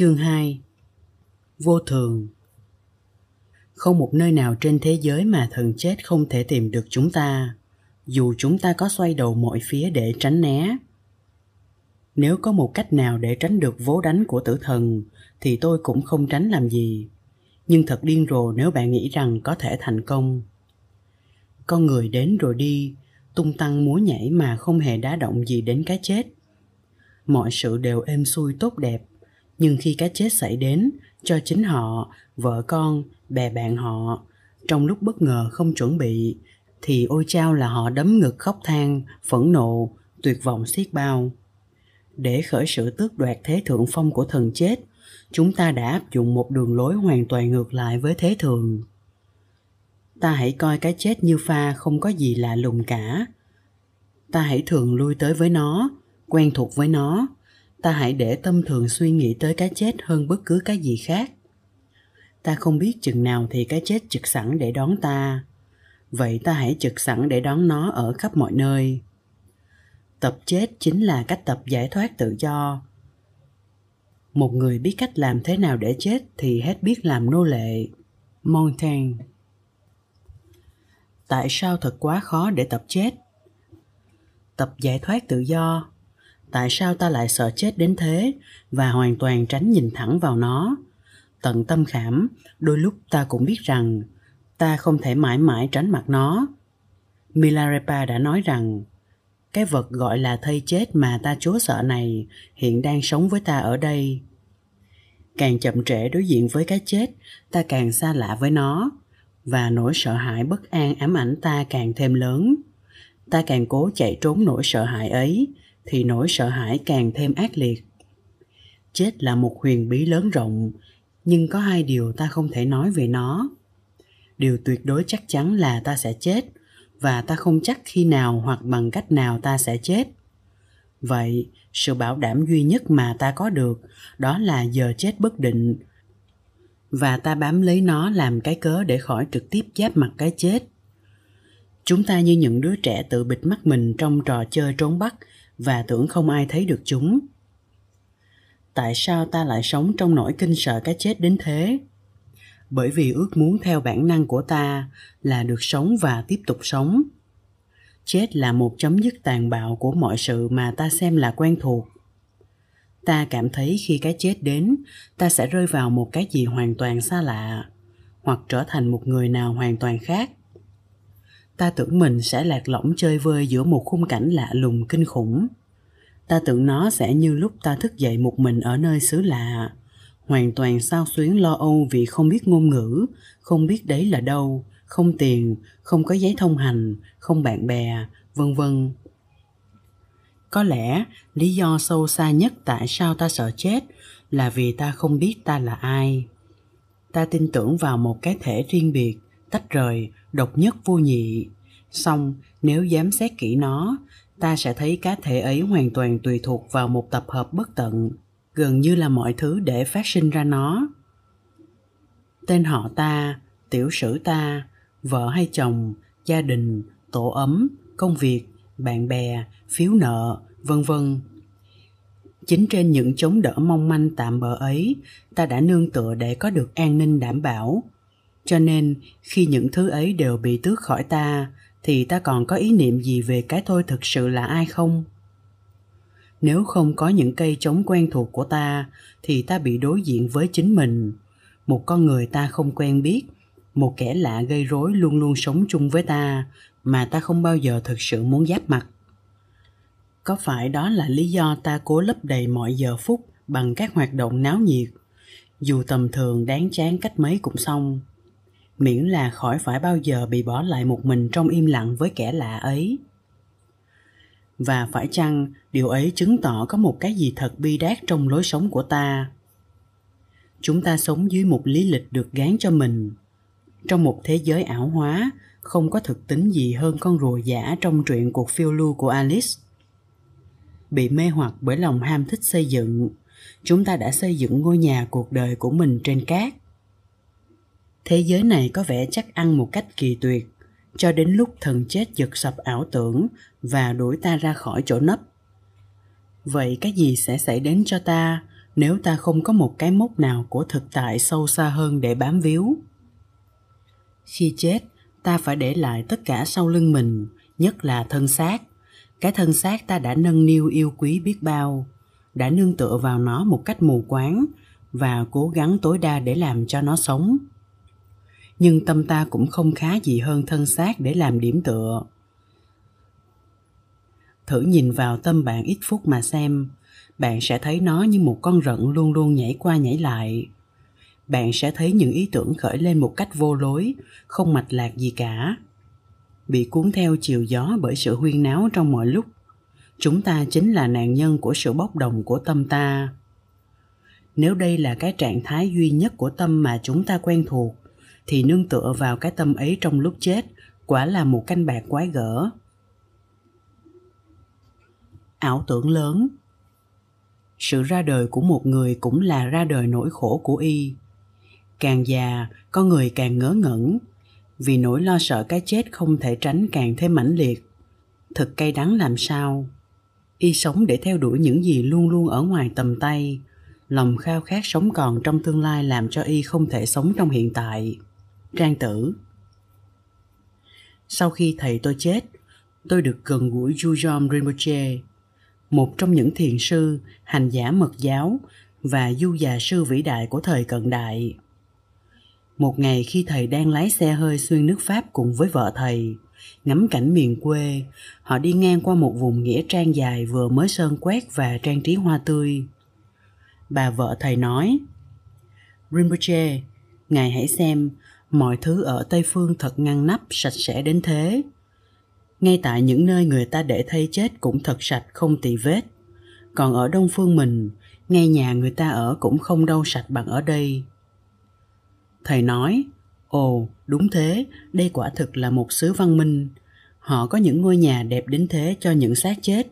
Chương 2 Vô thường Không một nơi nào trên thế giới mà thần chết không thể tìm được chúng ta, dù chúng ta có xoay đầu mọi phía để tránh né. Nếu có một cách nào để tránh được vố đánh của tử thần, thì tôi cũng không tránh làm gì. Nhưng thật điên rồ nếu bạn nghĩ rằng có thể thành công. Con người đến rồi đi, tung tăng múa nhảy mà không hề đá động gì đến cái chết. Mọi sự đều êm xuôi tốt đẹp, nhưng khi cái chết xảy đến cho chính họ, vợ con, bè bạn họ, trong lúc bất ngờ không chuẩn bị, thì ôi chao là họ đấm ngực khóc than, phẫn nộ, tuyệt vọng xiết bao. Để khởi sự tước đoạt thế thượng phong của thần chết, chúng ta đã áp dụng một đường lối hoàn toàn ngược lại với thế thường ta hãy coi cái chết như pha không có gì lạ lùng cả ta hãy thường lui tới với nó quen thuộc với nó ta hãy để tâm thường suy nghĩ tới cái chết hơn bất cứ cái gì khác. Ta không biết chừng nào thì cái chết trực sẵn để đón ta. Vậy ta hãy trực sẵn để đón nó ở khắp mọi nơi. Tập chết chính là cách tập giải thoát tự do. Một người biết cách làm thế nào để chết thì hết biết làm nô lệ. Montaigne tại sao thật quá khó để tập chết? Tập giải thoát tự do tại sao ta lại sợ chết đến thế và hoàn toàn tránh nhìn thẳng vào nó? Tận tâm khảm, đôi lúc ta cũng biết rằng ta không thể mãi mãi tránh mặt nó. Milarepa đã nói rằng, cái vật gọi là thây chết mà ta chúa sợ này hiện đang sống với ta ở đây. Càng chậm trễ đối diện với cái chết, ta càng xa lạ với nó và nỗi sợ hãi bất an ám ảnh ta càng thêm lớn. Ta càng cố chạy trốn nỗi sợ hãi ấy thì nỗi sợ hãi càng thêm ác liệt. Chết là một huyền bí lớn rộng, nhưng có hai điều ta không thể nói về nó. Điều tuyệt đối chắc chắn là ta sẽ chết, và ta không chắc khi nào hoặc bằng cách nào ta sẽ chết. Vậy, sự bảo đảm duy nhất mà ta có được, đó là giờ chết bất định. Và ta bám lấy nó làm cái cớ để khỏi trực tiếp giáp mặt cái chết. Chúng ta như những đứa trẻ tự bịt mắt mình trong trò chơi trốn bắt và tưởng không ai thấy được chúng. Tại sao ta lại sống trong nỗi kinh sợ cái chết đến thế? Bởi vì ước muốn theo bản năng của ta là được sống và tiếp tục sống. Chết là một chấm dứt tàn bạo của mọi sự mà ta xem là quen thuộc. Ta cảm thấy khi cái chết đến, ta sẽ rơi vào một cái gì hoàn toàn xa lạ, hoặc trở thành một người nào hoàn toàn khác ta tưởng mình sẽ lạc lõng chơi vơi giữa một khung cảnh lạ lùng kinh khủng. Ta tưởng nó sẽ như lúc ta thức dậy một mình ở nơi xứ lạ. Hoàn toàn sao xuyến lo âu vì không biết ngôn ngữ, không biết đấy là đâu, không tiền, không có giấy thông hành, không bạn bè, vân vân. Có lẽ lý do sâu xa nhất tại sao ta sợ chết là vì ta không biết ta là ai. Ta tin tưởng vào một cái thể riêng biệt tách rời, độc nhất vô nhị. Song nếu giám xét kỹ nó, ta sẽ thấy cá thể ấy hoàn toàn tùy thuộc vào một tập hợp bất tận, gần như là mọi thứ để phát sinh ra nó. Tên họ ta, tiểu sử ta, vợ hay chồng, gia đình, tổ ấm, công việc, bạn bè, phiếu nợ, vân vân. Chính trên những chống đỡ mong manh tạm bờ ấy, ta đã nương tựa để có được an ninh đảm bảo cho nên, khi những thứ ấy đều bị tước khỏi ta, thì ta còn có ý niệm gì về cái tôi thực sự là ai không? Nếu không có những cây chống quen thuộc của ta, thì ta bị đối diện với chính mình. Một con người ta không quen biết, một kẻ lạ gây rối luôn luôn sống chung với ta, mà ta không bao giờ thực sự muốn giáp mặt. Có phải đó là lý do ta cố lấp đầy mọi giờ phút bằng các hoạt động náo nhiệt? Dù tầm thường, đáng chán cách mấy cũng xong miễn là khỏi phải bao giờ bị bỏ lại một mình trong im lặng với kẻ lạ ấy. Và phải chăng điều ấy chứng tỏ có một cái gì thật bi đát trong lối sống của ta? Chúng ta sống dưới một lý lịch được gán cho mình. Trong một thế giới ảo hóa, không có thực tính gì hơn con rùa giả trong truyện cuộc phiêu lưu của alice. Bị mê hoặc bởi lòng ham thích xây dựng, chúng ta đã xây dựng ngôi nhà cuộc đời của mình trên cát thế giới này có vẻ chắc ăn một cách kỳ tuyệt. Cho đến lúc thần chết giật sập ảo tưởng và đuổi ta ra khỏi chỗ nấp. Vậy cái gì sẽ xảy đến cho ta nếu ta không có một cái mốc nào của thực tại sâu xa hơn để bám víu? Khi chết, ta phải để lại tất cả sau lưng mình, nhất là thân xác. Cái thân xác ta đã nâng niu yêu quý biết bao, đã nương tựa vào nó một cách mù quáng và cố gắng tối đa để làm cho nó sống nhưng tâm ta cũng không khá gì hơn thân xác để làm điểm tựa. Thử nhìn vào tâm bạn ít phút mà xem, bạn sẽ thấy nó như một con rận luôn luôn nhảy qua nhảy lại. Bạn sẽ thấy những ý tưởng khởi lên một cách vô lối, không mạch lạc gì cả. Bị cuốn theo chiều gió bởi sự huyên náo trong mọi lúc, chúng ta chính là nạn nhân của sự bốc đồng của tâm ta. Nếu đây là cái trạng thái duy nhất của tâm mà chúng ta quen thuộc thì nương tựa vào cái tâm ấy trong lúc chết, quả là một canh bạc quái gở. Ảo tưởng lớn. Sự ra đời của một người cũng là ra đời nỗi khổ của y. Càng già, con người càng ngớ ngẩn, vì nỗi lo sợ cái chết không thể tránh càng thêm mãnh liệt. Thật cay đắng làm sao? Y sống để theo đuổi những gì luôn luôn ở ngoài tầm tay. Lòng khao khát sống còn trong tương lai làm cho y không thể sống trong hiện tại trang tử. Sau khi thầy tôi chết, tôi được gần gũi Jujom Rinpoche, một trong những thiền sư, hành giả mật giáo và du già sư vĩ đại của thời cận đại. Một ngày khi thầy đang lái xe hơi xuyên nước pháp cùng với vợ thầy, ngắm cảnh miền quê, họ đi ngang qua một vùng nghĩa trang dài vừa mới sơn quét và trang trí hoa tươi. Bà vợ thầy nói, rinpoche, ngài hãy xem mọi thứ ở tây phương thật ngăn nắp, sạch sẽ đến thế. Ngay tại những nơi người ta để thây chết cũng thật sạch, không tì vết. Còn ở đông phương mình, ngay nhà người ta ở cũng không đâu sạch bằng ở đây. Thầy nói, ồ, đúng thế, đây quả thực là một xứ văn minh. Họ có những ngôi nhà đẹp đến thế cho những xác chết.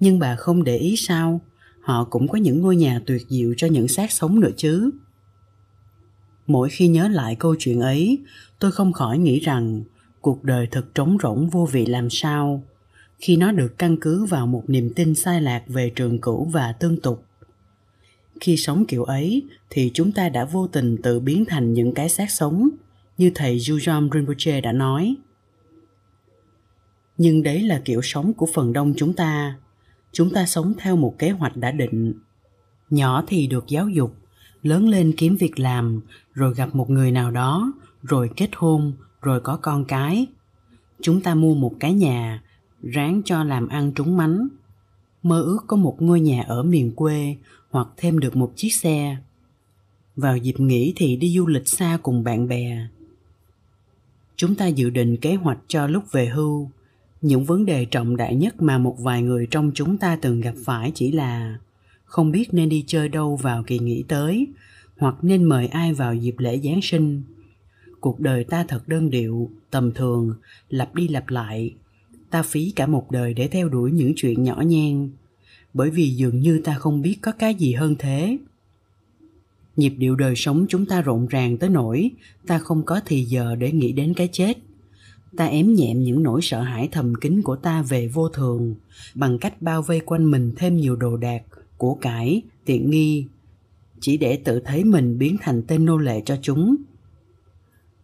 Nhưng bà không để ý sao? Họ cũng có những ngôi nhà tuyệt diệu cho những xác sống nữa chứ mỗi khi nhớ lại câu chuyện ấy tôi không khỏi nghĩ rằng cuộc đời thật trống rỗng vô vị làm sao khi nó được căn cứ vào một niềm tin sai lạc về trường cũ và tương tục khi sống kiểu ấy thì chúng ta đã vô tình tự biến thành những cái xác sống như thầy Jujom Rinpoche đã nói. Nhưng đấy là kiểu sống của phần đông chúng ta. Chúng ta sống theo một kế hoạch đã định. Nhỏ thì được giáo dục, lớn lên kiếm việc làm, rồi gặp một người nào đó, rồi kết hôn, rồi có con cái. Chúng ta mua một cái nhà, ráng cho làm ăn trúng mánh. Mơ ước có một ngôi nhà ở miền quê hoặc thêm được một chiếc xe. Vào dịp nghỉ thì đi du lịch xa cùng bạn bè. Chúng ta dự định kế hoạch cho lúc về hưu. Những vấn đề trọng đại nhất mà một vài người trong chúng ta từng gặp phải chỉ là không biết nên đi chơi đâu vào kỳ nghỉ tới hoặc nên mời ai vào dịp lễ Giáng sinh. Cuộc đời ta thật đơn điệu, tầm thường, lặp đi lặp lại. Ta phí cả một đời để theo đuổi những chuyện nhỏ nhen, bởi vì dường như ta không biết có cái gì hơn thế nhịp điệu đời sống chúng ta rộn ràng tới nỗi ta không có thì giờ để nghĩ đến cái chết ta ém nhẹm những nỗi sợ hãi thầm kín của ta về vô thường bằng cách bao vây quanh mình thêm nhiều đồ đạc của cải, tiện nghi, chỉ để tự thấy mình biến thành tên nô lệ cho chúng.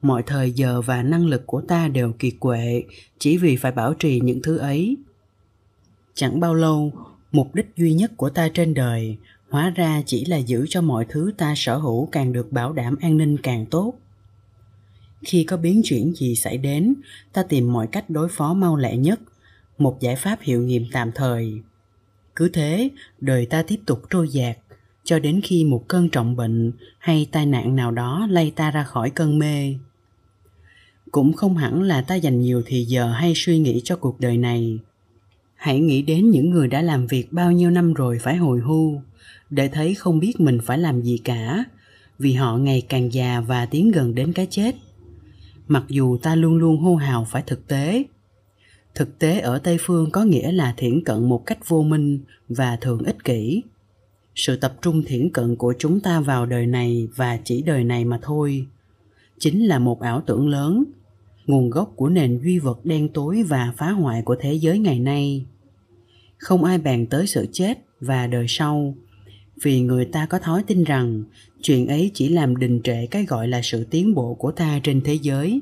Mọi thời giờ và năng lực của ta đều kiệt quệ, chỉ vì phải bảo trì những thứ ấy. Chẳng bao lâu, mục đích duy nhất của ta trên đời, hóa ra chỉ là giữ cho mọi thứ ta sở hữu càng được bảo đảm an ninh càng tốt. Khi có biến chuyển gì xảy đến, ta tìm mọi cách đối phó mau lẹ nhất, một giải pháp hiệu nghiệm tạm thời cứ thế, đời ta tiếp tục trôi dạt, cho đến khi một cơn trọng bệnh hay tai nạn nào đó lay ta ra khỏi cơn mê. Cũng không hẳn là ta dành nhiều thì giờ hay suy nghĩ cho cuộc đời này. Hãy nghĩ đến những người đã làm việc bao nhiêu năm rồi phải hồi hưu, để thấy không biết mình phải làm gì cả, vì họ ngày càng già và tiến gần đến cái chết. Mặc dù ta luôn luôn hô hào phải thực tế thực tế ở tây phương có nghĩa là thiển cận một cách vô minh và thường ích kỷ. Sự tập trung thiển cận của chúng ta vào đời này và chỉ đời này mà thôi. Chính là một ảo tưởng lớn, nguồn gốc của nền duy vật đen tối và phá hoại của thế giới ngày nay. Không ai bàn tới sự chết và đời sau, vì người ta có thói tin rằng chuyện ấy chỉ làm đình trệ cái gọi là sự tiến bộ của ta trên thế giới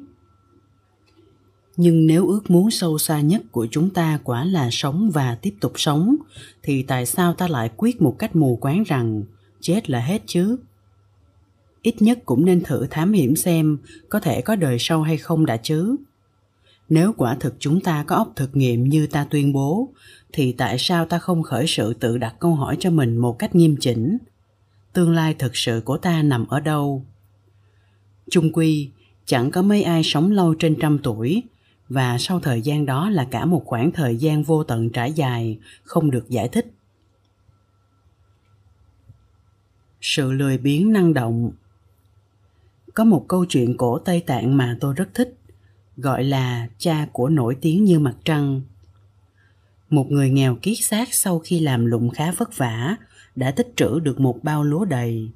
nhưng nếu ước muốn sâu xa nhất của chúng ta quả là sống và tiếp tục sống, thì tại sao ta lại quyết một cách mù quáng rằng, chết là hết chứ? Ít nhất cũng nên thử thám hiểm xem có thể có đời sau hay không đã chứ. Nếu quả thực chúng ta có óc thực nghiệm như ta tuyên bố, thì tại sao ta không khởi sự tự đặt câu hỏi cho mình một cách nghiêm chỉnh? Tương lai thực sự của ta nằm ở đâu? Chung quy, chẳng có mấy ai sống lâu trên trăm tuổi và sau thời gian đó là cả một khoảng thời gian vô tận trải dài, không được giải thích. Sự lười biếng năng động. Có một câu chuyện cổ tây tạng mà tôi rất thích, gọi là cha của nổi tiếng như mặt trăng. Một người nghèo kiết xác sau khi làm lụng khá vất vả, đã tích trữ được một bao lúa đầy.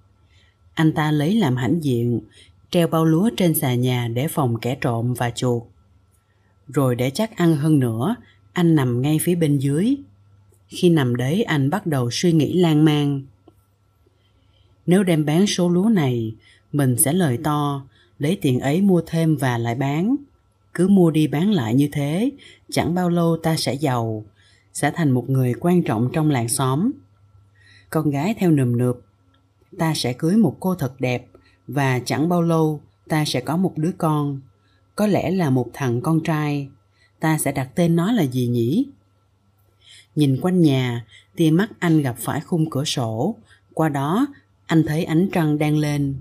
Anh ta lấy làm hãnh diện, treo bao lúa trên xà nhà để phòng kẻ trộm và chuột rồi để chắc ăn hơn nữa, anh nằm ngay phía bên dưới. Khi nằm đấy, anh bắt đầu suy nghĩ lan man. Nếu đem bán số lúa này, mình sẽ lời to, lấy tiền ấy mua thêm và lại bán. Cứ mua đi bán lại như thế, chẳng bao lâu ta sẽ giàu, sẽ thành một người quan trọng trong làng xóm. Con gái theo nườm nượp, ta sẽ cưới một cô thật đẹp và chẳng bao lâu ta sẽ có một đứa con có lẽ là một thằng con trai. Ta sẽ đặt tên nó là gì nhỉ? Nhìn quanh nhà, tia mắt anh gặp phải khung cửa sổ. Qua đó, anh thấy ánh trăng đang lên.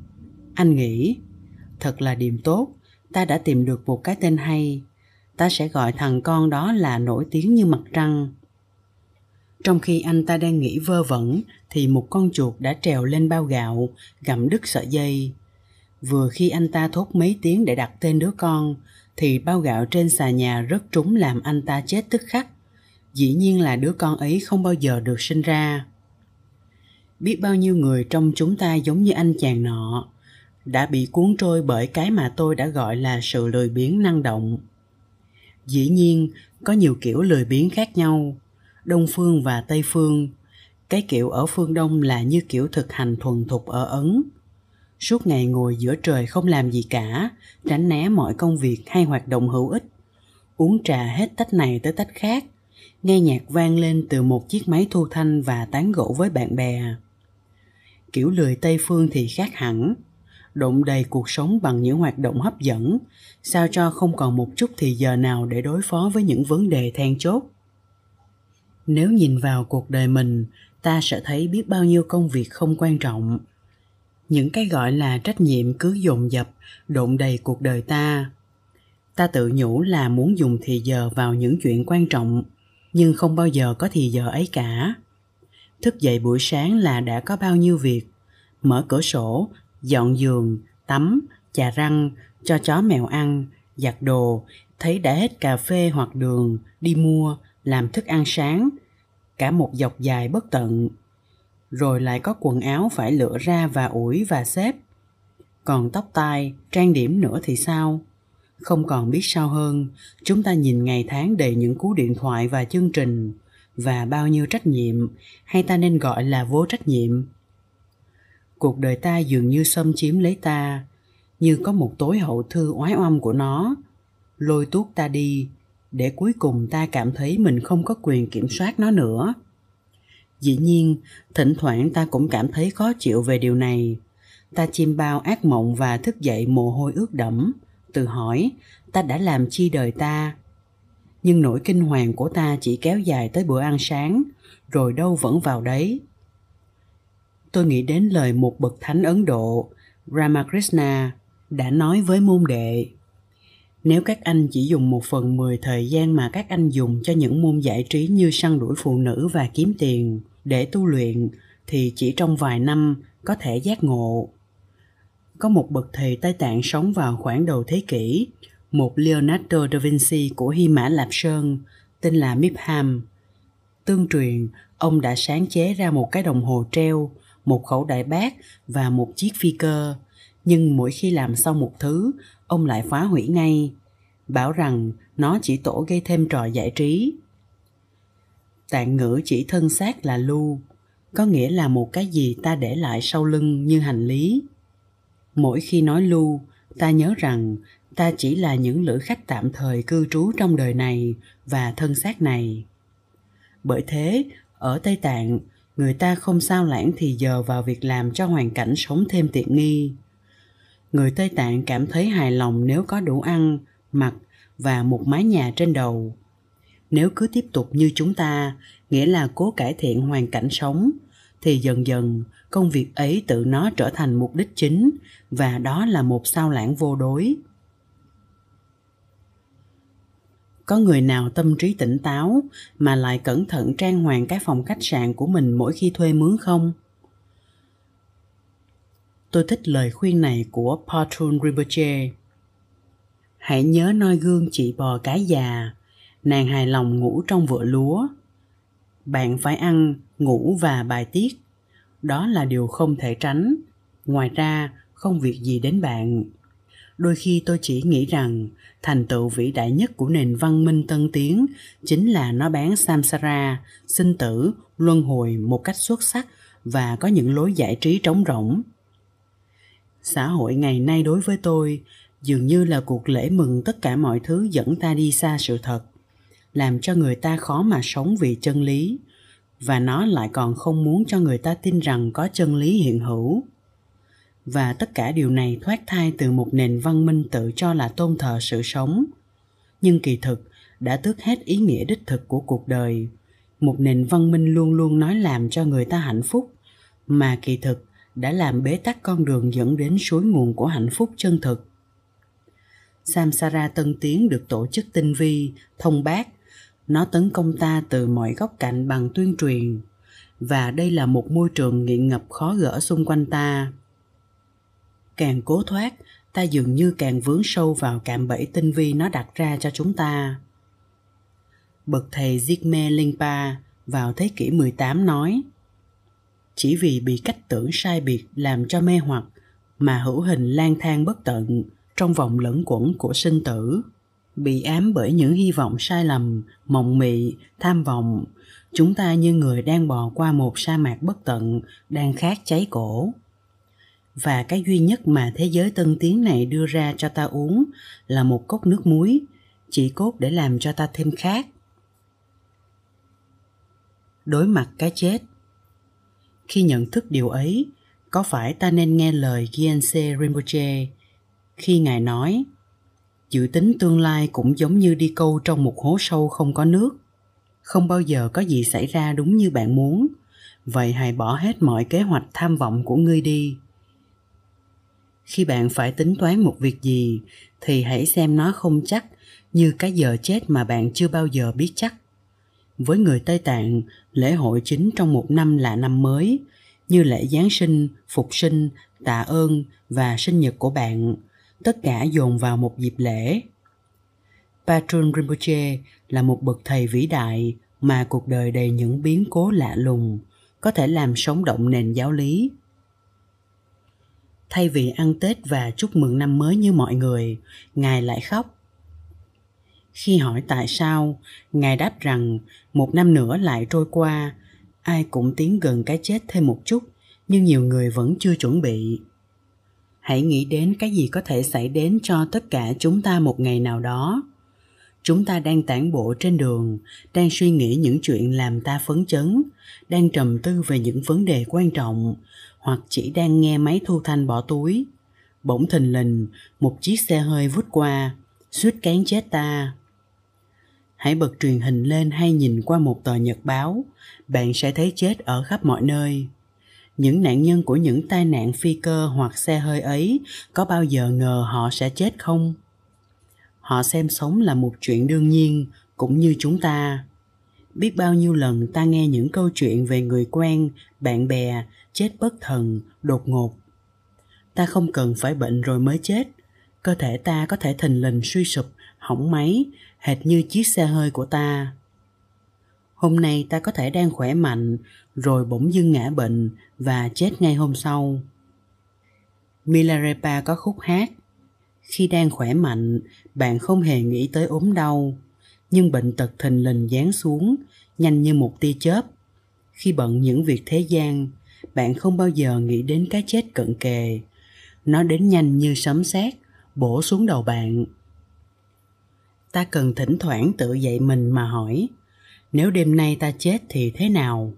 Anh nghĩ, thật là điềm tốt, ta đã tìm được một cái tên hay. Ta sẽ gọi thằng con đó là nổi tiếng như mặt trăng. Trong khi anh ta đang nghĩ vơ vẩn, thì một con chuột đã trèo lên bao gạo, gặm đứt sợi dây vừa khi anh ta thốt mấy tiếng để đặt tên đứa con, thì bao gạo trên xà nhà rất trúng làm anh ta chết tức khắc. Dĩ nhiên là đứa con ấy không bao giờ được sinh ra. Biết bao nhiêu người trong chúng ta giống như anh chàng nọ, đã bị cuốn trôi bởi cái mà tôi đã gọi là sự lười biếng năng động. Dĩ nhiên, có nhiều kiểu lười biếng khác nhau, đông phương và tây phương. Cái kiểu ở phương đông là như kiểu thực hành thuần thục ở ấn suốt ngày ngồi giữa trời không làm gì cả, tránh né mọi công việc hay hoạt động hữu ích. Uống trà hết tách này tới tách khác, nghe nhạc vang lên từ một chiếc máy thu thanh và tán gẫu với bạn bè. Kiểu lười tây phương thì khác hẳn, đụng đầy cuộc sống bằng những hoạt động hấp dẫn, sao cho không còn một chút thì giờ nào để đối phó với những vấn đề then chốt. Nếu nhìn vào cuộc đời mình, ta sẽ thấy biết bao nhiêu công việc không quan trọng những cái gọi là trách nhiệm cứ dồn dập đụng đầy cuộc đời ta. Ta tự nhủ là muốn dùng thì giờ vào những chuyện quan trọng, nhưng không bao giờ có thì giờ ấy cả. Thức dậy buổi sáng là đã có bao nhiêu việc? Mở cửa sổ, dọn giường, tắm, chà răng, cho chó mèo ăn, giặt đồ, thấy đã hết cà phê hoặc đường, đi mua, làm thức ăn sáng. Cả một dọc dài bất tận rồi lại có quần áo phải lựa ra và ủi và xếp. Còn tóc tai, trang điểm nữa thì sao? Không còn biết sao hơn. Chúng ta nhìn ngày tháng đầy những cú điện thoại và chương trình. Và bao nhiêu trách nhiệm, hay ta nên gọi là vô trách nhiệm? Cuộc đời ta dường như xâm chiếm lấy ta, như có một tối hậu thư oái oăm của nó. Lôi tuốt ta đi, để cuối cùng ta cảm thấy mình không có quyền kiểm soát nó nữa dĩ nhiên, thỉnh thoảng ta cũng cảm thấy khó chịu về điều này. Ta chim bao ác mộng và thức dậy mồ hôi ướt đẫm. Tự hỏi, ta đã làm chi đời ta? Nhưng nỗi kinh hoàng của ta chỉ kéo dài tới bữa ăn sáng, rồi đâu vẫn vào đấy. Tôi nghĩ đến lời một bậc thánh ấn độ, ramakrishna, đã nói với môn đệ nếu các anh chỉ dùng một phần mười thời gian mà các anh dùng cho những môn giải trí như săn đuổi phụ nữ và kiếm tiền để tu luyện thì chỉ trong vài năm có thể giác ngộ. Có một bậc thầy Tây Tạng sống vào khoảng đầu thế kỷ, một Leonardo da Vinci của Hy Mã Lạp Sơn, tên là Mipham. Tương truyền, ông đã sáng chế ra một cái đồng hồ treo, một khẩu đại bác và một chiếc phi cơ. Nhưng mỗi khi làm xong một thứ, ông lại phá hủy ngay, bảo rằng nó chỉ tổ gây thêm trò giải trí. Tạng ngữ chỉ thân xác là lưu có nghĩa là một cái gì ta để lại sau lưng như hành lý. Mỗi khi nói lưu ta nhớ rằng ta chỉ là những lữ khách tạm thời cư trú trong đời này và thân xác này. Bởi thế, ở tây tạng, người ta không sao lãng thì giờ vào việc làm cho hoàn cảnh sống thêm tiện nghi người tây tạng cảm thấy hài lòng nếu có đủ ăn, mặc và một mái nhà trên đầu. Nếu cứ tiếp tục như chúng ta, nghĩa là cố cải thiện hoàn cảnh sống, thì dần dần công việc ấy tự nó trở thành mục đích chính và đó là một sao lãng vô đối. Có người nào tâm trí tỉnh táo mà lại cẩn thận trang hoàng cái phòng khách sạn của mình mỗi khi thuê mướn không? Tôi thích lời khuyên này của Patron Rinpoche. Hãy nhớ noi gương chị bò cái già, nàng hài lòng ngủ trong vựa lúa. Bạn phải ăn, ngủ và bài tiết. Đó là điều không thể tránh. Ngoài ra, không việc gì đến bạn. Đôi khi tôi chỉ nghĩ rằng thành tựu vĩ đại nhất của nền văn minh tân tiến chính là nó bán samsara, sinh tử, luân hồi một cách xuất sắc và có những lối giải trí trống rỗng xã hội ngày nay đối với tôi, dường như là cuộc lễ mừng tất cả mọi thứ dẫn ta đi xa sự thật, làm cho người ta khó mà sống vì chân lý. Và nó lại còn không muốn cho người ta tin rằng có chân lý hiện hữu. Và tất cả điều này thoát thai từ một nền văn minh tự cho là tôn thờ sự sống. Nhưng kỳ thực, đã tước hết ý nghĩa đích thực của cuộc đời. Một nền văn minh luôn luôn nói làm cho người ta hạnh phúc. Mà kỳ thực đã làm bế tắc con đường dẫn đến suối nguồn của hạnh phúc chân thực. Samsara tân tiến được tổ chức tinh vi, thông bác. Nó tấn công ta từ mọi góc cạnh bằng tuyên truyền. Và đây là một môi trường nghiện ngập khó gỡ xung quanh ta. Càng cố thoát, ta dường như càng vướng sâu vào cạm bẫy tinh vi nó đặt ra cho chúng ta. Bậc thầy Jigme Lingpa vào thế kỷ 18 nói – chỉ vì bị cách tưởng sai biệt làm cho mê hoặc, mà hữu hình lang thang bất tận trong vòng lẫn quẩn của sinh tử. Bị ám bởi những hy vọng sai lầm, mộng mị, tham vọng, chúng ta như người đang bò qua một sa mạc bất tận đang khát cháy cổ. Và cái duy nhất mà thế giới tân tiến này đưa ra cho ta uống là một cốc nước muối, chỉ cốt để làm cho ta thêm khát. Đối mặt cái chết khi nhận thức điều ấy, có phải ta nên nghe lời Gyaltse Rinpoche khi ngài nói, dự tính tương lai cũng giống như đi câu trong một hố sâu không có nước, không bao giờ có gì xảy ra đúng như bạn muốn, vậy hãy bỏ hết mọi kế hoạch tham vọng của ngươi đi. Khi bạn phải tính toán một việc gì, thì hãy xem nó không chắc như cái giờ chết mà bạn chưa bao giờ biết chắc với người Tây Tạng, lễ hội chính trong một năm là năm mới, như lễ Giáng sinh, Phục sinh, tạ ơn và sinh nhật của bạn, tất cả dồn vào một dịp lễ. Patron Rinpoche là một bậc thầy vĩ đại mà cuộc đời đầy những biến cố lạ lùng, có thể làm sống động nền giáo lý. Thay vì ăn Tết và chúc mừng năm mới như mọi người, Ngài lại khóc khi hỏi tại sao, ngài đáp rằng, một năm nữa lại trôi qua, ai cũng tiến gần cái chết thêm một chút, nhưng nhiều người vẫn chưa chuẩn bị. Hãy nghĩ đến cái gì có thể xảy đến cho tất cả chúng ta một ngày nào đó. Chúng ta đang tản bộ trên đường, đang suy nghĩ những chuyện làm ta phấn chấn, đang trầm tư về những vấn đề quan trọng, hoặc chỉ đang nghe máy thu thanh bỏ túi. Bỗng thình lình, một chiếc xe hơi vút qua, suýt cán chết ta hãy bật truyền hình lên hay nhìn qua một tờ nhật báo. Bạn sẽ thấy chết ở khắp mọi nơi. Những nạn nhân của những tai nạn phi cơ hoặc xe hơi ấy có bao giờ ngờ họ sẽ chết không? Họ xem sống là một chuyện đương nhiên, cũng như chúng ta. Biết bao nhiêu lần ta nghe những câu chuyện về người quen, bạn bè, chết bất thần, đột ngột. Ta không cần phải bệnh rồi mới chết. Cơ thể ta có thể thình lình suy sụp hỏng máy, hệt như chiếc xe hơi của ta. Hôm nay ta có thể đang khỏe mạnh, rồi bỗng dưng ngã bệnh và chết ngay hôm sau. Milarepa có khúc hát, khi đang khỏe mạnh, bạn không hề nghĩ tới ốm đau, nhưng bệnh tật thình lình giáng xuống, nhanh như một tia chớp. Khi bận những việc thế gian, bạn không bao giờ nghĩ đến cái chết cận kề. Nó đến nhanh như sấm sét, bổ xuống đầu bạn ta cần thỉnh thoảng tự dạy mình mà hỏi, nếu đêm nay ta chết thì thế nào?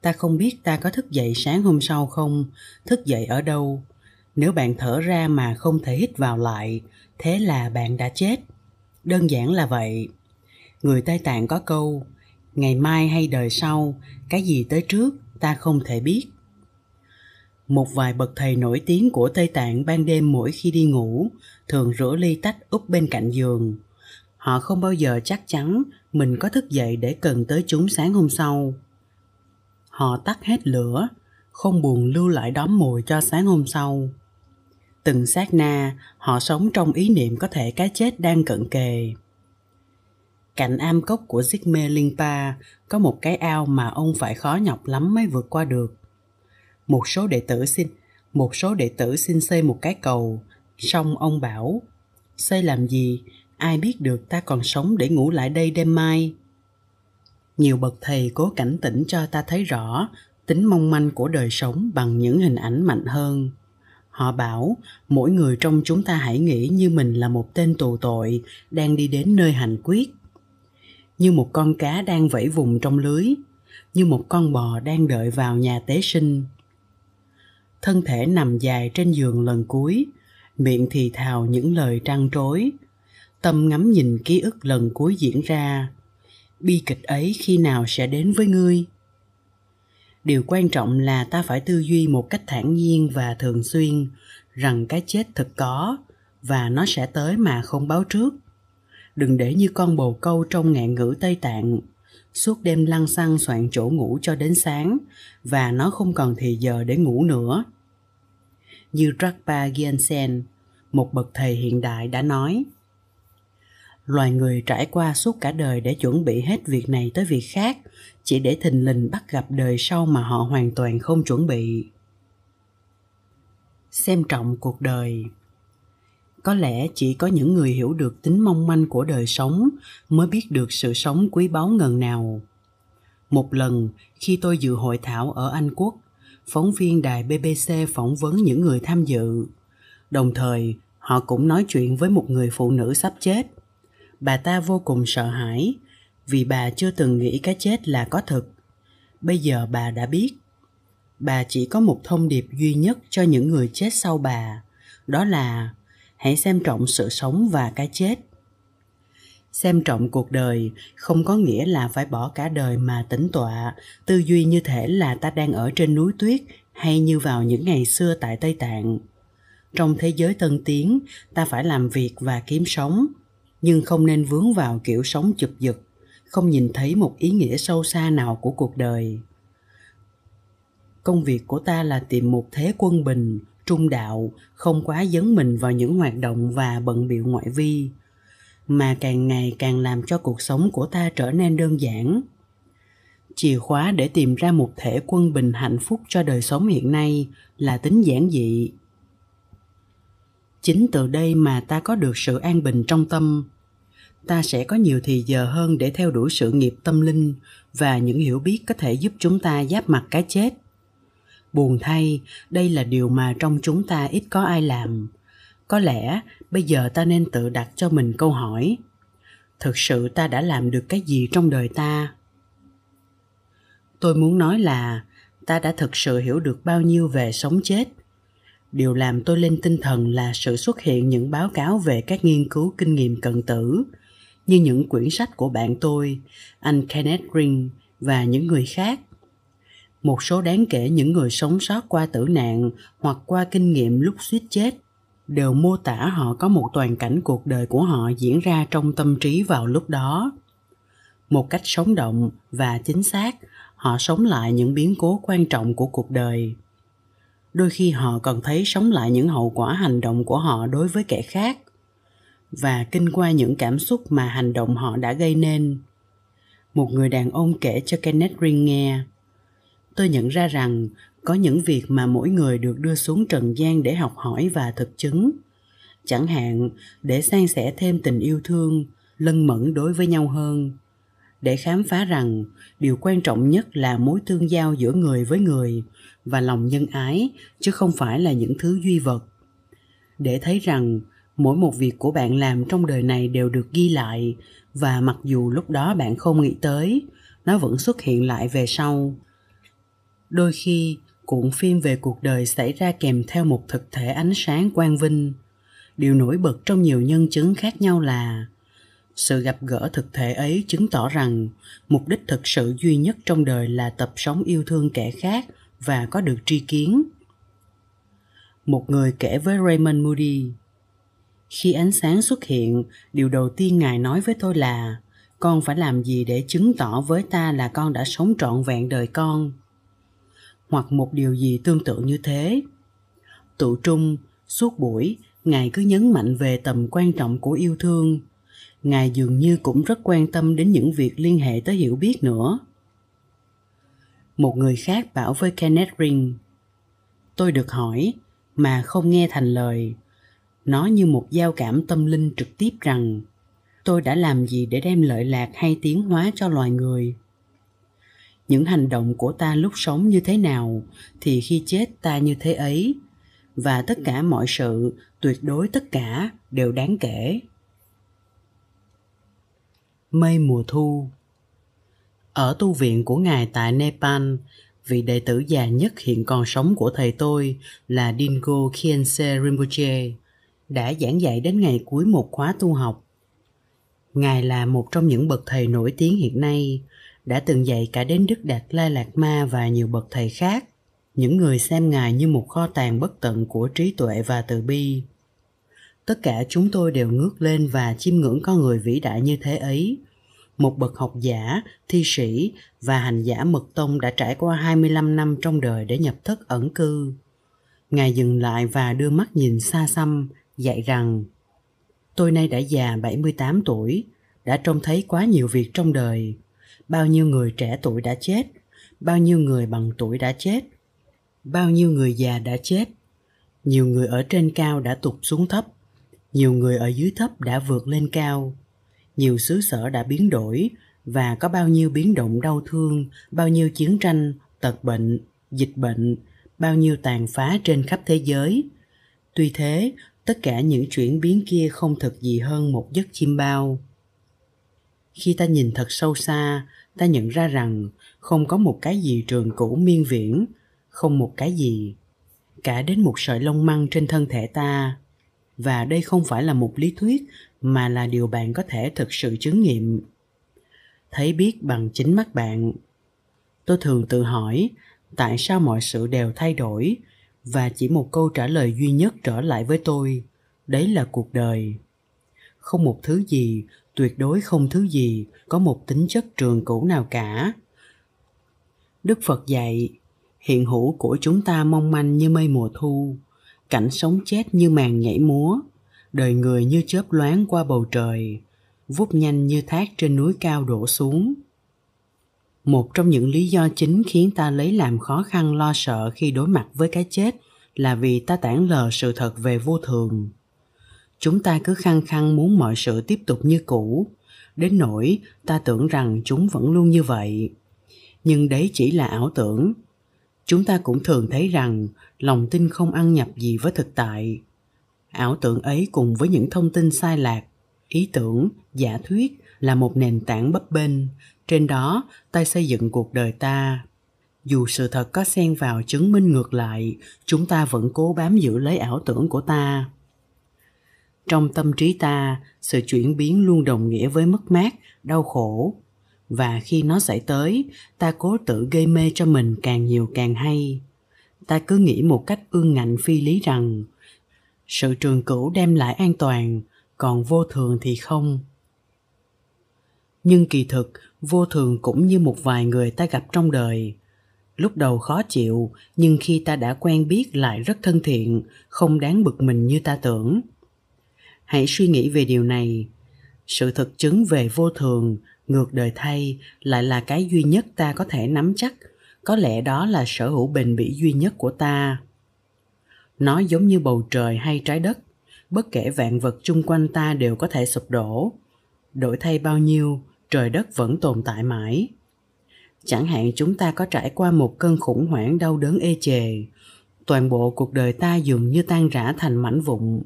Ta không biết ta có thức dậy sáng hôm sau không, thức dậy ở đâu. Nếu bạn thở ra mà không thể hít vào lại, thế là bạn đã chết. Đơn giản là vậy. Người tây tạng có câu, ngày mai hay đời sau, cái gì tới trước ta không thể biết một vài bậc thầy nổi tiếng của tây tạng ban đêm mỗi khi đi ngủ, thường rửa ly tách úp bên cạnh giường. Họ không bao giờ chắc chắn mình có thức dậy để cần tới chúng sáng hôm sau. Họ tắt hết lửa, không buồn lưu lại đóm mồi cho sáng hôm sau. Từng sát na, họ sống trong ý niệm có thể cái chết đang cận kề. Cạnh am cốc của zikme Linpa có một cái ao mà ông phải khó nhọc lắm mới vượt qua được. Một số đệ tử xin một số đệ tử xin xây một cái cầu, xong ông bảo xây làm gì, ai biết được ta còn sống để ngủ lại đây đêm mai. Nhiều bậc thầy cố cảnh tỉnh cho ta thấy rõ tính mong manh của đời sống bằng những hình ảnh mạnh hơn. Họ bảo mỗi người trong chúng ta hãy nghĩ như mình là một tên tù tội đang đi đến nơi hành quyết như một con cá đang vẫy vùng trong lưới như một con bò đang đợi vào nhà tế sinh thân thể nằm dài trên giường lần cuối, miệng thì thào những lời trăn trối tâm ngắm nhìn ký ức lần cuối diễn ra bi kịch ấy khi nào sẽ đến với ngươi điều quan trọng là ta phải tư duy một cách thản nhiên và thường xuyên rằng cái chết thực có và nó sẽ tới mà không báo trước đừng để như con bồ câu trong ngạn ngữ Tây Tạng. Suốt đêm lăn xăng soạn chỗ ngủ cho đến sáng và nó không còn thì giờ để ngủ nữa. Như Drakpa Gyaltsen, một bậc thầy hiện đại đã nói, loài người trải qua suốt cả đời để chuẩn bị hết việc này tới việc khác chỉ để thình lình bắt gặp đời sau mà họ hoàn toàn không chuẩn bị. Xem trọng cuộc đời. Có lẽ chỉ có những người hiểu được tính mong manh của đời sống mới biết được sự sống quý báu ngần nào. Một lần khi tôi dự hội thảo ở anh quốc phóng viên đài bbc phỏng vấn những người tham dự. Đồng thời, họ cũng nói chuyện với một người phụ nữ sắp chết. Bà ta vô cùng sợ hãi, vì bà chưa từng nghĩ cái chết là có thực bây giờ bà đã biết. Bà chỉ có một thông điệp duy nhất cho những người chết sau bà. Đó là, hãy xem trọng sự sống và cái chết xem trọng cuộc đời không có nghĩa là phải bỏ cả đời mà tĩnh tọa. Tư duy như thể là ta đang ở trên núi tuyết hay như vào những ngày xưa tại tây tạng. Trong thế giới tân tiến, ta phải làm việc và kiếm sống, nhưng không nên vướng vào kiểu sống chụp giật, không nhìn thấy một ý nghĩa sâu xa nào của cuộc đời. Công việc của ta là tìm một thế quân bình, trung đạo, không quá dấn mình vào những hoạt động và bận biệu ngoại vi mà càng ngày càng làm cho cuộc sống của ta trở nên đơn giản. Chìa khóa để tìm ra một thể quân bình hạnh phúc cho đời sống hiện nay là tính giản dị. Chính từ đây mà ta có được sự an bình trong tâm. Ta sẽ có nhiều thì giờ hơn để theo đuổi sự nghiệp tâm linh và những hiểu biết có thể giúp chúng ta giáp mặt cái chết. Buồn thay, đây là điều mà trong chúng ta ít có ai làm. Có lẽ bây giờ ta nên tự đặt cho mình câu hỏi, thực sự ta đã làm được cái gì trong đời ta? Tôi muốn nói là, ta đã thực sự hiểu được bao nhiêu về sống chết. Điều làm tôi lên tinh thần là sự xuất hiện những báo cáo về các nghiên cứu kinh nghiệm cận tử, như những quyển sách của bạn tôi, anh kenneth ring và những người khác. Một số đáng kể những người sống sót qua tử nạn hoặc qua kinh nghiệm lúc suýt chết đều mô tả họ có một toàn cảnh cuộc đời của họ diễn ra trong tâm trí vào lúc đó. Một cách sống động và chính xác, họ sống lại những biến cố quan trọng của cuộc đời. Đôi khi họ còn thấy sống lại những hậu quả hành động của họ đối với kẻ khác và kinh qua những cảm xúc mà hành động họ đã gây nên. Một người đàn ông kể cho kenneth ring nghe, tôi nhận ra rằng có những việc mà mỗi người được đưa xuống trần gian để học hỏi và thực chứng. Chẳng hạn, để san sẻ thêm tình yêu thương, lân mẫn đối với nhau hơn. Để khám phá rằng, điều quan trọng nhất là mối tương giao giữa người với người và lòng nhân ái, chứ không phải là những thứ duy vật. Để thấy rằng, mỗi một việc của bạn làm trong đời này đều được ghi lại và mặc dù lúc đó bạn không nghĩ tới, nó vẫn xuất hiện lại về sau. Đôi khi cuộn phim về cuộc đời xảy ra kèm theo một thực thể ánh sáng quang vinh. Điều nổi bật trong nhiều nhân chứng khác nhau là, sự gặp gỡ thực thể ấy chứng tỏ rằng mục đích thực sự duy nhất trong đời là tập sống yêu thương kẻ khác và có được tri kiến. Một người kể với raymond moody, khi ánh sáng xuất hiện, điều đầu tiên ngài nói với tôi là, con phải làm gì để chứng tỏ với ta là con đã sống trọn vẹn đời con? Hoặc một điều gì tương tự như thế. Tụ trung, suốt buổi, ngài cứ nhấn mạnh về tầm quan trọng của yêu thương. Ngài dường như cũng rất quan tâm đến những việc liên hệ tới hiểu biết nữa. Một người khác bảo với kenneth ring, tôi được hỏi, mà không nghe thành lời. Nó như một giao cảm tâm linh trực tiếp rằng, tôi đã làm gì để đem lợi lạc hay tiến hóa cho loài người? Những hành động của ta lúc sống như thế nào thì khi chết ta như thế ấy. Và tất cả mọi sự, tuyệt đối tất cả, đều đáng kể. Mây mùa thu. Ở tu viện của ngài tại nepal, vị đệ tử già nhất hiện còn sống của thầy tôi là dingo khiense rinpoche, đã giảng dạy đến ngày cuối một khóa tu học. Ngài là một trong những bậc thầy nổi tiếng hiện nay đã từng dạy cả đến đức đạt lai lạt ma và nhiều bậc thầy khác những người xem ngài như một kho tàng bất tận của trí tuệ và từ bi tất cả chúng tôi đều ngước lên và chiêm ngưỡng con người vĩ đại như thế ấy một bậc học giả, thi sĩ và hành giả mật tông đã trải qua 25 năm trong đời để nhập thất ẩn cư. Ngài dừng lại và đưa mắt nhìn xa xăm, dạy rằng Tôi nay đã già 78 tuổi, đã trông thấy quá nhiều việc trong đời. Bao nhiêu người trẻ tuổi đã chết, bao nhiêu người bằng tuổi đã chết, bao nhiêu người già đã chết. Nhiều người ở trên cao đã tụt xuống thấp, nhiều người ở dưới thấp đã vượt lên cao. Nhiều xứ sở đã biến đổi và có bao nhiêu biến động đau thương, bao nhiêu chiến tranh, tật bệnh, dịch bệnh, bao nhiêu tàn phá trên khắp thế giới. Tuy thế, tất cả những chuyển biến kia không thực gì hơn một giấc chim bao khi ta nhìn thật sâu xa, ta nhận ra rằng không có một cái gì trường cũ miên viễn, không một cái gì cả đến một sợi lông măng trên thân thể ta. Và đây không phải là một lý thuyết, mà là điều bạn có thể thực sự chứng nghiệm. Thấy biết bằng chính mắt bạn, tôi thường tự hỏi tại sao mọi sự đều thay đổi và chỉ một câu trả lời duy nhất trở lại với tôi, đấy là cuộc đời. Không một thứ gì tuyệt đối không thứ gì có một tính chất trường cũ nào cả. Đức phật dạy, hiện hữu của chúng ta mong manh như mây mùa thu, cảnh sống chết như màn nhảy múa, đời người như chớp loáng qua bầu trời, vút nhanh như thác trên núi cao đổ xuống. Một trong những lý do chính khiến ta lấy làm khó khăn lo sợ khi đối mặt với cái chết là vì ta tản lờ sự thật về vô thường chúng ta cứ khăng khăng muốn mọi sự tiếp tục như cũ. Đến nỗi ta tưởng rằng chúng vẫn luôn như vậy. Nhưng đấy chỉ là ảo tưởng. Chúng ta cũng thường thấy rằng lòng tin không ăn nhập gì với thực tại. Ảo tưởng ấy cùng với những thông tin sai lạc, ý tưởng, giả thuyết là một nền tảng bấp bênh. Trên đó, ta xây dựng cuộc đời ta. Dù sự thật có xen vào chứng minh ngược lại, chúng ta vẫn cố bám giữ lấy ảo tưởng của ta trong tâm trí ta, sự chuyển biến luôn đồng nghĩa với mất mát, đau khổ. Và khi nó xảy tới, ta cố tự gây mê cho mình càng nhiều càng hay. Ta cứ nghĩ một cách ương ngạnh phi lý rằng, sự trường cửu đem lại an toàn, còn vô thường thì không. Nhưng kỳ thực, vô thường cũng như một vài người ta gặp trong đời. Lúc đầu khó chịu, nhưng khi ta đã quen biết lại rất thân thiện, không đáng bực mình như ta tưởng hãy suy nghĩ về điều này. Sự thực chứng về vô thường, ngược đời thay, lại là cái duy nhất ta có thể nắm chắc. Có lẽ đó là sở hữu bền bỉ duy nhất của ta. Nó giống như bầu trời hay trái đất. Bất kể vạn vật chung quanh ta đều có thể sụp đổ. Đổi thay bao nhiêu, trời đất vẫn tồn tại mãi. Chẳng hạn chúng ta có trải qua một cơn khủng hoảng đau đớn ê chề. Toàn bộ cuộc đời ta dường như tan rã thành mảnh vụn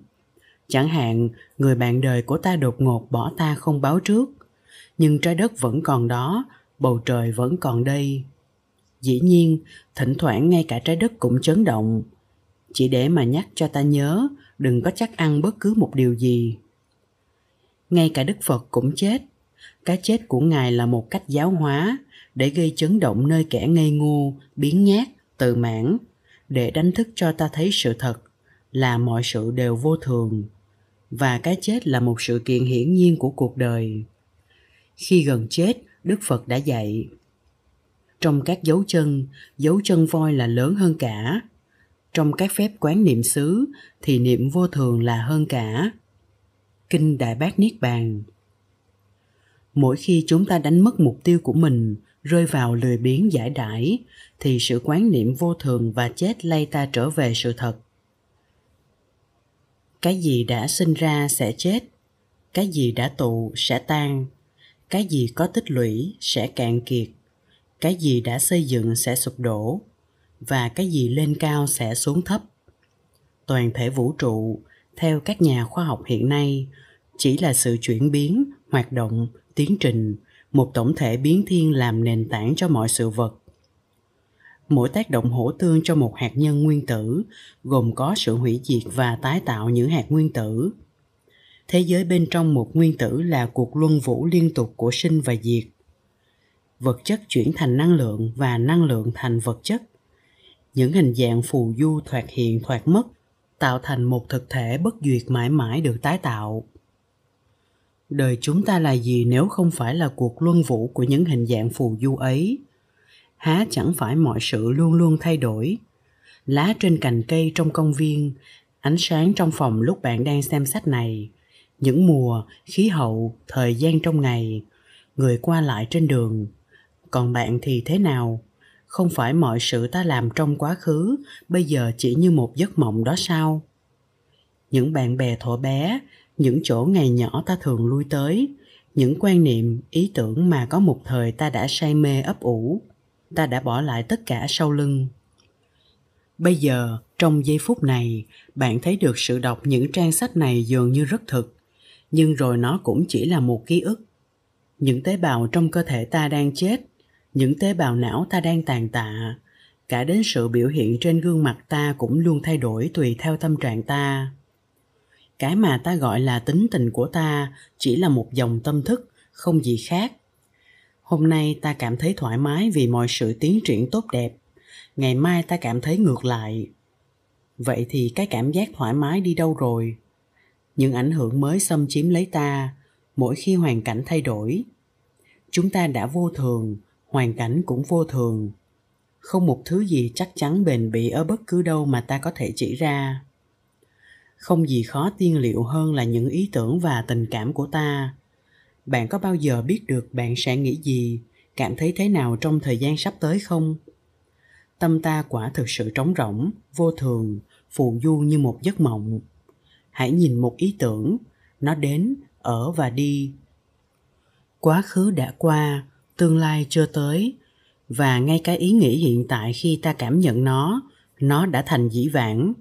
chẳng hạn, người bạn đời của ta đột ngột bỏ ta không báo trước. Nhưng trái đất vẫn còn đó, bầu trời vẫn còn đây. Dĩ nhiên, thỉnh thoảng ngay cả trái đất cũng chấn động. Chỉ để mà nhắc cho ta nhớ, đừng có chắc ăn bất cứ một điều gì. Ngay cả đức phật cũng chết. Cái chết của ngài là một cách giáo hóa, để gây chấn động nơi kẻ ngây ngô biến nhát, tự mãn, để đánh thức cho ta thấy sự thật, là mọi sự đều vô thường và cái chết là một sự kiện hiển nhiên của cuộc đời. Khi gần chết, đức phật đã dạy, trong các dấu chân dấu chân voi là lớn hơn cả. Trong các phép quán niệm xứ thì niệm vô thường là hơn cả. Kinh đại bát niết bàn. Mỗi khi chúng ta đánh mất mục tiêu của mình, rơi vào lười biếng giải đãi, thì sự quán niệm vô thường và chết lay ta trở về sự thật cái gì đã sinh ra sẽ chết, cái gì đã tụ sẽ tan, cái gì có tích lũy sẽ cạn kiệt, cái gì đã xây dựng sẽ sụp đổ, và cái gì lên cao sẽ xuống thấp. Toàn thể vũ trụ, theo các nhà khoa học hiện nay, chỉ là sự chuyển biến, hoạt động, tiến trình, một tổng thể biến thiên làm nền tảng cho mọi sự vật mỗi tác động hỗ tương cho một hạt nhân nguyên tử, gồm có sự hủy diệt và tái tạo những hạt nguyên tử. Thế giới bên trong một nguyên tử là cuộc luân vũ liên tục của sinh và diệt. Vật chất chuyển thành năng lượng và năng lượng thành vật chất. Những hình dạng phù du thoạt hiện thoạt mất, tạo thành một thực thể bất duyệt mãi mãi được tái tạo. Đời chúng ta là gì nếu không phải là cuộc luân vũ của những hình dạng phù du ấy? Há chẳng phải mọi sự luôn luôn thay đổi. Lá trên cành cây trong công viên, ánh sáng trong phòng lúc bạn đang xem sách này, những mùa, khí hậu, thời gian trong ngày, người qua lại trên đường. Còn bạn thì thế nào? Không phải mọi sự ta làm trong quá khứ, bây giờ chỉ như một giấc mộng đó sao? Những bạn bè thuở bé, những chỗ ngày nhỏ ta thường lui tới, những quan niệm, ý tưởng mà có một thời ta đã say mê ấp ủ ta đã bỏ lại tất cả sau lưng. Bây giờ, trong giây phút này, bạn thấy được sự đọc những trang sách này dường như rất thực, nhưng rồi nó cũng chỉ là một ký ức. Những tế bào trong cơ thể ta đang chết, những tế bào não ta đang tàn tạ, cả đến sự biểu hiện trên gương mặt ta cũng luôn thay đổi tùy theo tâm trạng ta. Cái mà ta gọi là tính tình của ta chỉ là một dòng tâm thức, không gì khác hôm nay ta cảm thấy thoải mái vì mọi sự tiến triển tốt đẹp. Ngày mai ta cảm thấy ngược lại. Vậy thì cái cảm giác thoải mái đi đâu rồi? Những ảnh hưởng mới xâm chiếm lấy ta, mỗi khi hoàn cảnh thay đổi. Chúng ta đã vô thường, hoàn cảnh cũng vô thường. Không một thứ gì chắc chắn bền bỉ ở bất cứ đâu mà ta có thể chỉ ra. Không gì khó tiên liệu hơn là những ý tưởng và tình cảm của ta bạn có bao giờ biết được bạn sẽ nghĩ gì, cảm thấy thế nào trong thời gian sắp tới không? Tâm ta quả thực sự trống rỗng, vô thường, phù du như một giấc mộng. Hãy nhìn một ý tưởng, nó đến, ở và đi. Quá khứ đã qua, tương lai chưa tới, và ngay cái ý nghĩ hiện tại khi ta cảm nhận nó nó đã thành dĩ vãng.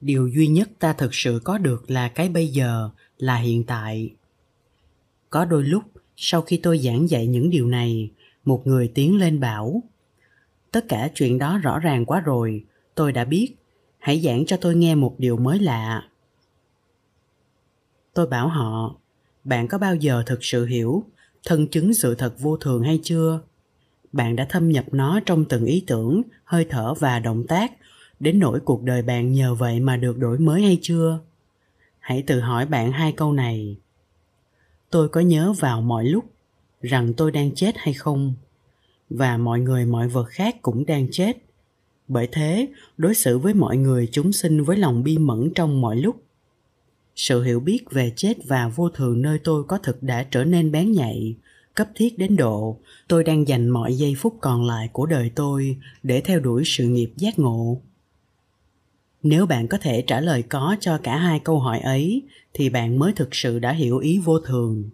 Điều duy nhất ta thực sự có được là cái bây giờ, là hiện tại có đôi lúc, sau khi tôi giảng dạy những điều này, một người tiến lên bảo, tất cả chuyện đó rõ ràng quá rồi, tôi đã biết, hãy giảng cho tôi nghe một điều mới lạ. Tôi bảo họ, bạn có bao giờ thực sự hiểu thân chứng sự thật vô thường hay chưa? Bạn đã thâm nhập nó trong từng ý tưởng, hơi thở và động tác đến nỗi cuộc đời bạn nhờ vậy mà được đổi mới hay chưa? Hãy tự hỏi bạn hai câu này tôi có nhớ vào mọi lúc rằng tôi đang chết hay không, và mọi người mọi vật khác cũng đang chết. Bởi thế, đối xử với mọi người chúng sinh với lòng bi mẫn trong mọi lúc. Sự hiểu biết về chết và vô thường nơi tôi có thực đã trở nên bén nhạy, cấp thiết đến độ. Tôi đang dành mọi giây phút còn lại của đời tôi để theo đuổi sự nghiệp giác ngộ nếu bạn có thể trả lời có cho cả hai câu hỏi ấy, thì bạn mới thực sự đã hiểu ý vô thường.